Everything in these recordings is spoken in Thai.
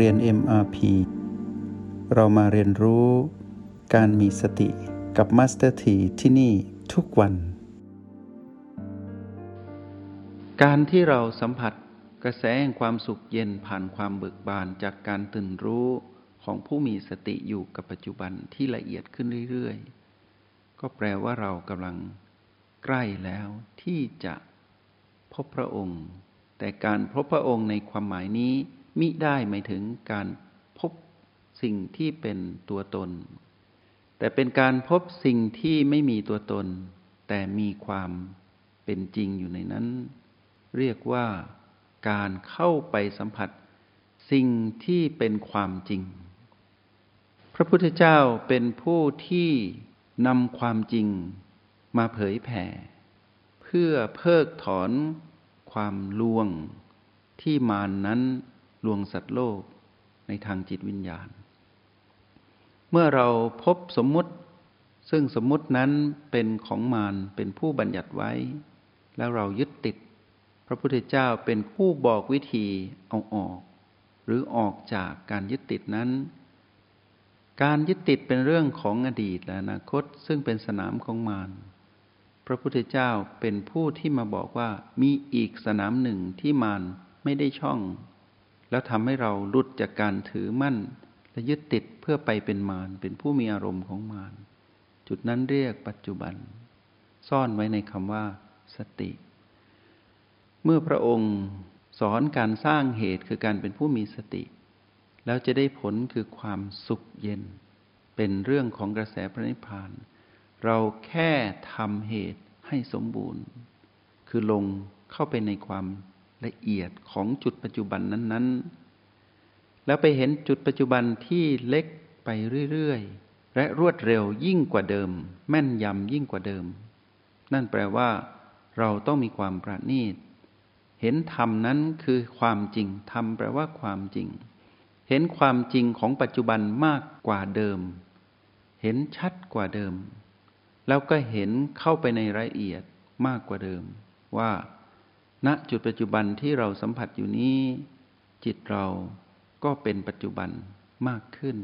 เรียน MRP เรามาเรียนรู้การมีสติกับ Master T ที่ที่นี่ทุกวัน การที่เราสัมผัสกระแสแห่งความสุขเย็นผ่านความเบิกบานจากการตื่นรู้ของผู้มีสติอยู่กับปัจจุบันที่ละเอียดขึ้นเรื่อยๆ ก็แปลว่าเรากำลังใกล้แล้วที่จะพบพระองค์ แต่การพบพระองค์ในความหมายนี้ มิได้หมายถึงการพบสิ่งที่เป็นตัวตน แต่เป็นการพบสิ่งที่ไม่มีตัวตน แต่มีความเป็นจริงอยู่ในนั้น เรียกว่าการเข้าไปสัมผัส สิ่งที่เป็นความจริง พระพุทธเจ้าเป็นผู้ที่นำความจริงมาเผยแผ่ เพื่อเพิกถอนความลวงที่มานนั้น ลวงสัตว์โลกในทางจิตวิญญาณ เมื่อเราพบสมมุติ ซึ่งสมมุตินั้นเป็นของมารเป็นผู้บัญญัติไว้ แล้วเรายึดติด พระพุทธเจ้าเป็นผู้บอกวิธีเอาออก หรือออกจากการยึดติดนั้น การยึดติดเป็นเรื่องของอดีตและอนาคตซึ่งเป็นสนามของมารพระพุทธเจ้าเป็นผู้ที่มาบอกว่ามีอีกสนามหนึ่งที่มารไม่ได้ช่อง แล้วทำให้เราหลุดจากการถือมั่น และยึดติดเพื่อไปเป็นมารเป็นผู้มีอารมณ์ของมารจุดนั้นเรียกปัจจุบัน ซ่อนไว้ในคำว่าสติ เมื่อพระองค์สอนการสร้างเหตุคือการเป็นผู้มีสติ แล้วจะได้ผลคือความสุขเย็น เป็นเรื่องของกระแสพระนิพพาน เราแค่ทำเหตุให้สมบูรณ์ คือลงเข้าไปในความ ละเอียดของจุดปัจจุบันนั้นๆ แล้วไปเห็นจุดปัจจุบันที่เล็กไปเรื่อยๆ และรวดเร็วยิ่งกว่าเดิม แม่นยำยิ่งกว่าเดิม นั่นแปลว่า เราต้องมีความประณีต เห็นธรรมนั้นคือความจริง ธรรมแปลว่าความจริง เห็นความจริงของปัจจุบันมากกว่าเดิม เห็นชัดกว่าเดิม แล้วก็เห็นเข้าไปในรายละเอียดมากกว่าเดิม ว่า ณจุดปัจจุบันที่เราสัมผัสอยู่นี้ จิตเราก็เป็นปัจจุบันมากขึ้น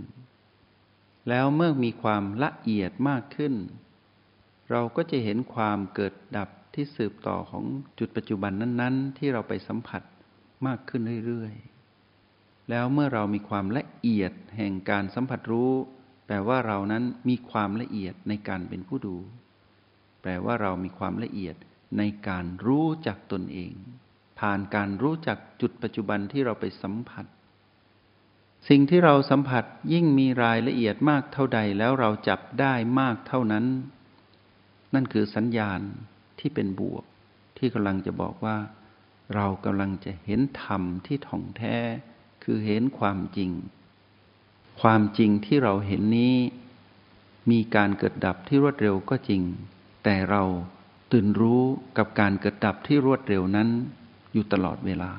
แล้วเมื่อมีความละเอียดมากขึ้น เราก็จะเห็นความเกิดดับที่สืบต่อของจุดปัจจุบันนั้น ๆ ที่เราไปสัมผัสมากขึ้นเรื่อยๆ แล้วเมื่อเรามีความละเอียดแห่งการสัมผัสรู้แปลว่าเรานั้นมีความละเอียดในการเป็นผู้ดู แปลว่าเรามีความละเอียด ในการรู้จักตนเอง ผ่านการรู้จักจุดปัจจุบันที่เราไปสัมผัส สิ่งที่เราสัมผัสยิ่งมีรายละเอียดมากเท่าใดแล้วเราจับได้มากเท่านั้น นั่นคือสัญญาณที่เป็นบวก ที่กำลังจะบอกว่า เรากำลังจะเห็นธรรมที่ท่องแท้ คือเห็นความจริง ความจริงที่เราเห็นนี้ มีการเกิดดับที่รวดเร็วก็จริง แต่เรา ตื่นรู้กับการเกิดดับที่รวดเร็วนั้นอยู่ตลอดเวลา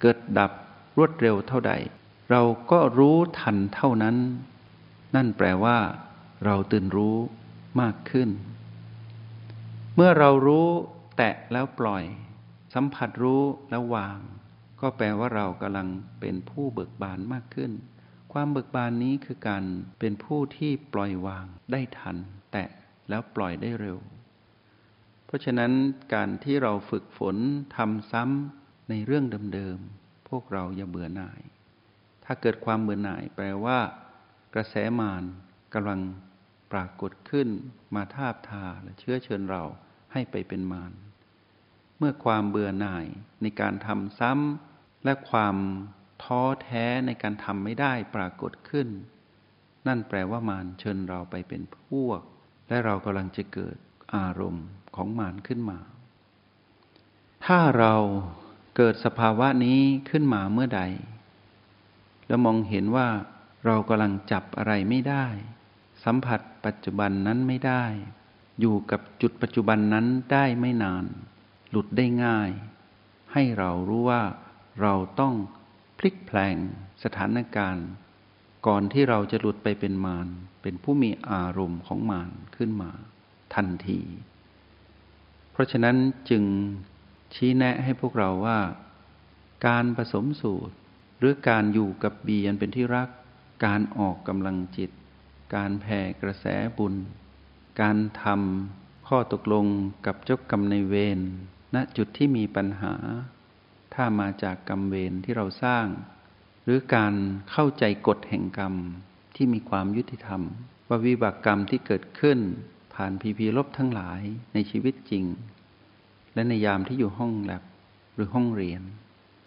เกิดดับรวดเร็วเท่าใด เราก็รู้ทันเท่านั้น นั่นแปลว่า เราตื่นรู้มากขึ้น เมื่อเรารู้แตะแล้วปล่อย สัมผัสรู้แล้ววาง ก็แปลว่าเรากำลังเป็นผู้เบิกบานมากขึ้น ความเบิกบานนี้คือการเป็นผู้ที่ปล่อยวางได้ทัน แตะแล้วปล่อยได้เร็ว เพราะฉะนั้นการที่เราฝึกฝนทำซ้ำในเรื่องเดิมๆ พวกเราอย่าเบื่อหน่าย ถ้าเกิดความเบื่อหน่ายแปลว่า กระแสมารกำลังปรากฏขึ้นมาทาบทาและเชื้อเชิญเราให้ไปเป็นมารเมื่อความเบื่อหน่ายในการทำซ้ำและความท้อแท้ในการทำไม่ได้ปรากฏขึ้น นั่นแปลว่ามารเชิญเราไปเป็นพวก และเรากำลังจะเกิด อารมณ์ของมารขึ้นมา ถ้าเราเกิดสภาวะนี้ขึ้นมาเมื่อใด แล้วมองเห็นว่าเรากำลังจับอะไรไม่ได้ สัมผัสปัจจุบันนั้นไม่ได้ อยู่กับจุดปัจจุบันนั้นได้ไม่นาน หลุดได้ง่าย ให้เรารู้ว่าเราต้องพลิกแปลงสถานการณ์ ก่อนที่เราจะหลุดไปเป็นมารเป็นผู้มีอารมณ์ของมารขึ้นมา ทันที เพราะฉะนั้นจึงชี้แนะให้พวกเราว่า การผสมสูตร หรือการอยู่กับบีอันเป็นที่รัก การออกกำลังจิต การแผ่กระแสบุญ การทำข้อตกลงกับเจ้ากรรมในเวรณจุดที่มีปัญหา ถ้ามาจากกรรมเวรที่เราสร้าง หรือการเข้าใจกฎแห่งกรรมที่มีความยุติธรรม ว่าวิบากกรรมที่เกิดขึ้น ผ่านพีพีลบทั้งหลายในชีวิตจริง และในยามที่อยู่ห้องแลบหรือห้องเรียน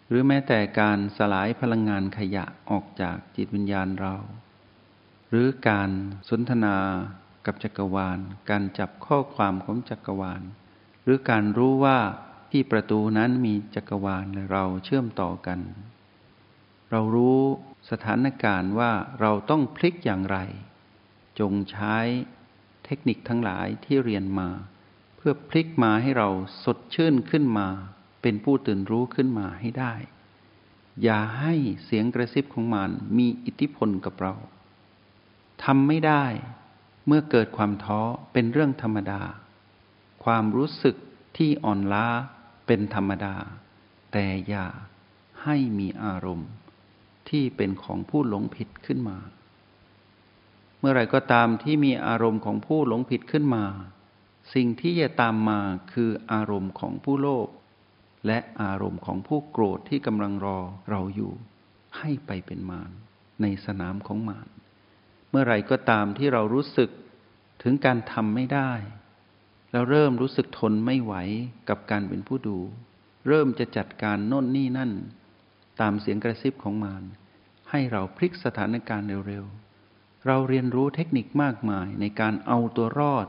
หรือแม้แต่การสลายพลังงานขยะออกจากจิตวิญญาณเรา หรือการสนทนากับจักรวาล การจับข้อความของจักรวาล หรือการรู้ว่าที่ประตูนั้นมีจักรวาลและเราเชื่อมต่อกัน เรารู้สถานการณ์ว่าเราต้องพลิกอย่างไร จงใช้ ทคนิคทั้งหลายที่เรียนมา เพื่อพลิกมาให้เราสดชื่นขึ้นมา เป็นผู้ตื่นรู้ขึ้นมาให้ได้ อย่าให้เสียงกระซิบของมันมีอิทธิพลกับเราทำไม่ได้ เมื่อเกิดความท้อเป็นเรื่องธรรมดา ความรู้สึกที่อ่อนล้าเป็นธรรมดา แต่อย่าให้มีอารมณ์ที่เป็นของผู้หลงผิดขึ้นมา เมื่อไรก็ตามที่มีอารมณ์ของผู้หลงผิดขึ้นมา สิ่งที่จะตามมาคืออารมณ์ของผู้โลภและอารมณ์ของผู้โกรธที่กำลังรอเราอยู่ ให้ไปเป็นมารในสนามของมารเมื่อไรก็ตามที่เรารู้สึกถึงการทำไม่ได้ เราเริ่มรู้สึกทนไม่ไหวกับการเป็นผู้ดู เริ่มจะจัดการโน่นนี่นั่น ตามเสียงกระซิบของมารให้เราพลิกสถานการณ์เร็วๆ เราเรียนรู้เทคนิคมากมายในการเอาตัวรอด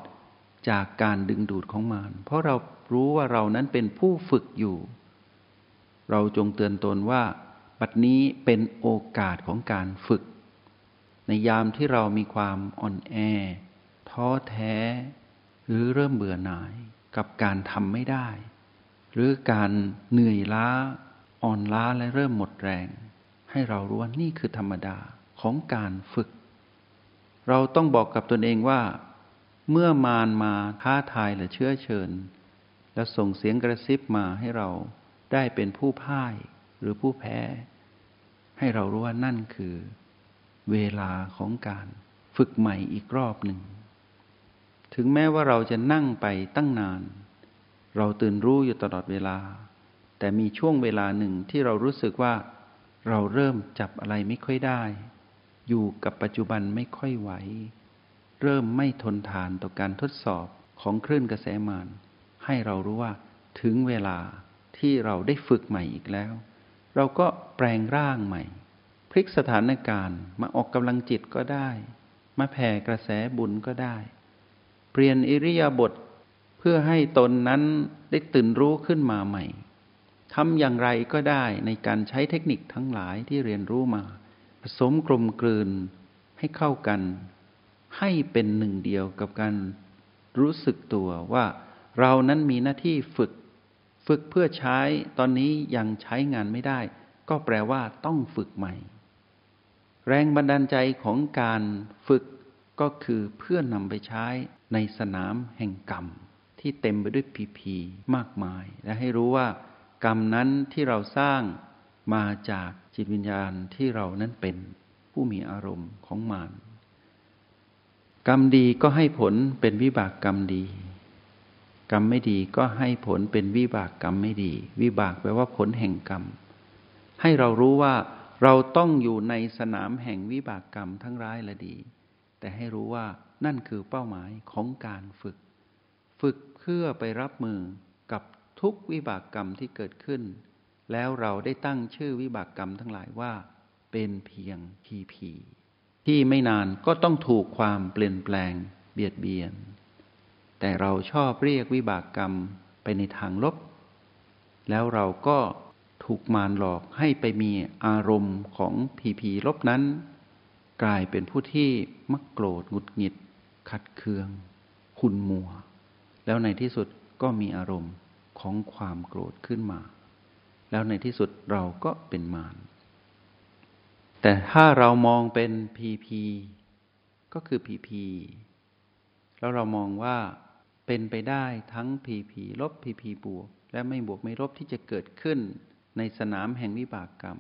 จากการดึงดูดของมารเพราะเรารู้ว่าเรานั้นเป็นผู้ฝึกอยู่ เราจงเตือนตนว่า บัดนี้เป็นโอกาสของการฝึก ในยามที่เรามีความอ่อนแอ ท้อแท้ หรือเริ่มเบื่อหน่ายกับการทำไม่ได้ หรือการเหนื่อยล้า อ่อนล้าและเริ่มหมดแรง ให้เรารู้ว่านี่คือธรรมดาของการฝึก เราต้องบอกกับตนเองว่า เมื่อมารมาท้าทายและเชื้อเชิญ และส่งเสียงกระซิบมาให้เราได้เป็นผู้พ่ายหรือผู้แพ้ ให้เรารู้ว่านั่นคือ เวลาของการฝึกใหม่อีกรอบหนึ่ง ถึงแม้ว่าเราจะนั่งไปตั้งนาน เราตื่นรู้อยู่ตลอดเวลา แต่มีช่วงเวลาหนึ่งที่เรารู้สึกว่า เราเริ่มจับอะไรไม่ค่อยได้ อยู่กับปัจจุบันไม่ค่อยไหว เริ่มไม่ทนทานต่อการทดสอบของคลื่นกระแสมานให้เรารู้ว่าถึงเวลาที่เราได้ฝึกใหม่อีกแล้ว เราก็แปลงร่างใหม่ พลิกสถานการณ์มาออกกำลังจิตก็ได้ มาแผ่กระแสบุญก็ได้ เปลี่ยนอิริยาบถเพื่อให้ตนนั้นได้ตื่นรู้ขึ้นมาใหม่ทำอย่างไรก็ได้ในการใช้เทคนิคทั้งหลายที่เรียนรู้มา ผสมกลมกลืนให้เข้ากัน ให้เป็นหนึ่งเดียวกับการรู้สึกตัวว่าเรานั้นมีหน้าที่ฝึก ฝึกเพื่อใช้ตอนนี้ยังใช้งานไม่ได้ ก็แปลว่าต้องฝึกใหม่ แรงบันดาลใจของการฝึกก็คือเพื่อนำไปใช้ในสนามแห่งกรรม ที่เต็มไปด้วยพีพีมากมาย และให้รู้ว่ากรรมนั้นที่เราสร้างมาจาก จิตวิญญาณที่เรานั้นเป็นผู้มีอารมณ์ของมารกรรมดีก็ให้ผลเป็นวิบากกรรมดี กรรมไม่ดีก็ให้ผลเป็นวิบากกรรมไม่ดี วิบากแปลว่าผลแห่งกรรม ให้เรารู้ว่าเราต้องอยู่ในสนามแห่งวิบากกรรมทั้งร้ายและดี แต่ให้รู้ว่านั่นคือเป้าหมายของการฝึก ฝึกเพื่อไปรับมือกับทุกวิบากกรรมที่เกิดขึ้น แล้วเราได้ตั้งชื่อวิบากกรรมทั้งหลายว่า เป็นเพียงพีพีที่ไม่นานก็ต้องถูกความเปลี่ยนแปลงเบียดเบียน แต่เราชอบเรียกวิบากกรรมไปในทางลบ แล้วเราก็ถูกมารหลอกให้ไปมีอารมณ์ของพีพีลบนั้น กลายเป็นผู้ที่มักโกรธหงุดหงิด ขัดเคือง ขุนมัว แล้วในที่สุดก็มีอารมณ์ของความโกรธขึ้นมา แล้วในที่สุดเราก็เป็นมารแต่ถ้าเรามองเป็นพีพีก็คือพีพีแล้วเรามองว่าเป็นไปได้ทั้งพีพีลบพีพีบวก และไม่บวกไม่ลบที่จะเกิดขึ้นในสนามแห่งวิบากกรรม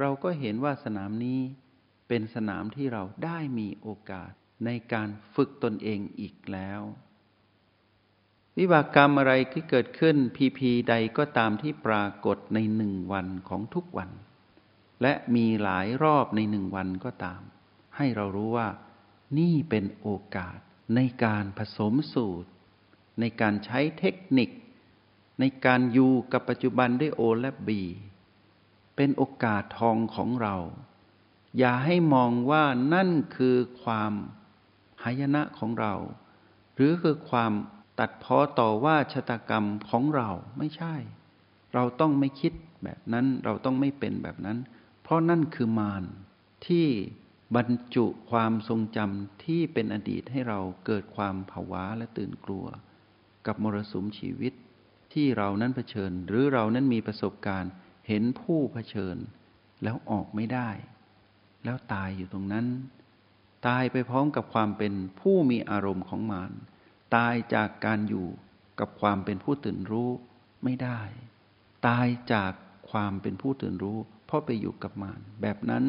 เราก็เห็นว่าสนามนี้เป็นสนามที่เราได้มีโอกาสในการฝึกตนเองอีกแล้ว วิบากกรรมอะไรที่เกิดขึ้นพีพีใดก็ตามที่ปรากฏในหนึ่งวันของทุกวัน และมีหลายรอบในหนึ่งวันก็ตาม ให้เรารู้ว่า นี่เป็นโอกาสในการผสมสูตร ในการใช้เทคนิค ในการอยู่กับปัจจุบันด้วยโอและบีเป็นโอกาสทองของเรา อย่าให้มองว่านั่นคือความหายนะของเรา หรือคือความ ตัดพ้อต่อว่าชะตากรรมของเราไม่ใช่ เราต้องไม่คิดแบบนั้นเราต้องไม่เป็นแบบนั้น เพราะนั่นคือมารที่บรรจุความทรงจำที่เป็นอดีตให้เราเกิดความผวาและตื่นกลัว กับมรสุมชีวิต ที่เรานั้นเผชิญ หรือเรานั้นมีประสบการณ์เห็นผู้เผชิญ แล้วออกไม่ได้ แล้วตายอยู่ตรงนั้น ตายไปพร้อมกับความเป็นผู้มีอารมณ์ของมาร ตายจากการอยู่กับความเป็นผู้ตื่นรู้ไม่ได้ ตายจากความเป็นผู้ตื่นรู้ เพราะไปอยู่กับมารแบบนั้น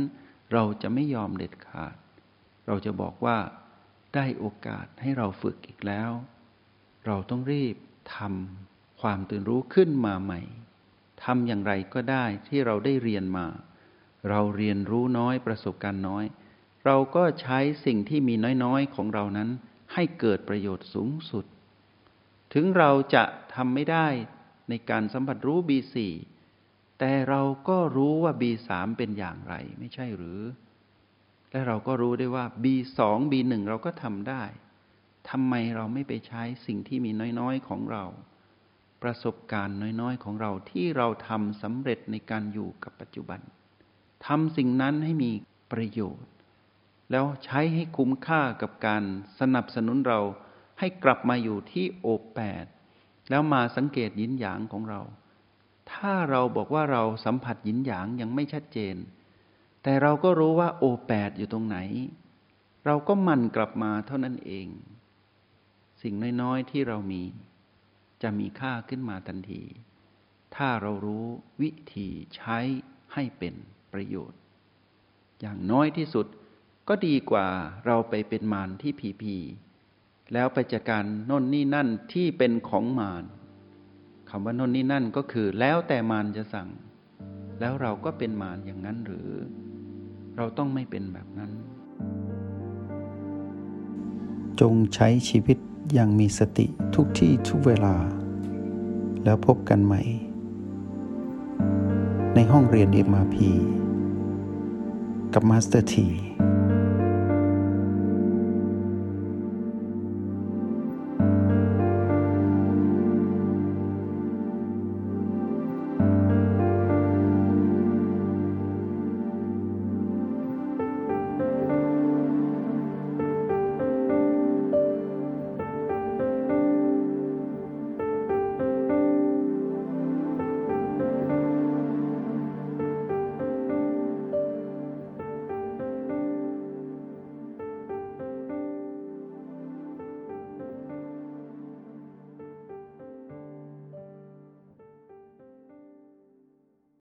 เราจะไม่ยอมเด็ดขาด เราจะบอกว่าได้โอกาสให้เราฝึกอีกแล้ว เราต้องรีบทำความตื่นรู้ขึ้นมาใหม่ทำอย่างไรก็ได้ที่เราได้เรียนมา เราเรียนรู้น้อยประสบการณ์น้อย เราก็ใช้สิ่งที่มีน้อยๆของเรานั้น ให้เกิดประโยชน์สูงสุด ถึงเราจะทำไม่ได้ในการสัมผัสรู้ B4 แต่เราก็รู้ว่า B3 เป็นอย่างไร ไม่ใช่หรือ และเราก็รู้ได้ว่า B2 B1 เราก็ทำได้ทำไมเราไม่ไปใช้สิ่งที่มีน้อยๆของเรา ประสบการณ์น้อยๆของเราที่เราทำสำเร็จในการอยู่กับปัจจุบันทำสิ่งนั้นให้มีประโยชน์ แล้วใช้ให้คุ้มค่ากับการสนับสนุนเราให้กลับมาอยู่ที่โอแปดแล้วมาสังเกตยินหยางของเรา ถ้าเราบอกว่าเราสัมผัสยินหยางยังไม่ชัดเจน แต่เราก็รู้ว่าโอแปดอยู่ตรงไหน เราก็มันกลับมาเท่านั้นเอง สิ่งน้อยๆที่เรามี จะมีค่าขึ้นมาทันที ถ้าเรารู้วิธีใช้ให้เป็นประโยชน์ อย่างน้อยที่สุด ก็ดีกว่าเราไปเป็นมารที่ผีผีแล้วไปจัดการน่นนี่นั่นที่เป็นของมารคำว่าน่นนี่นั่นก็คือ แล้วแต่มารจะสั่ง แล้วเราก็เป็นมารอย่างนั้นหรือ เราต้องไม่เป็นแบบนั้น จงใช้ชีวิตอย่างมีสติทุกที่ทุกเวลา แล้วพบกันใหม่ ในห้องเรียน MRP กับมาสเตอร์ที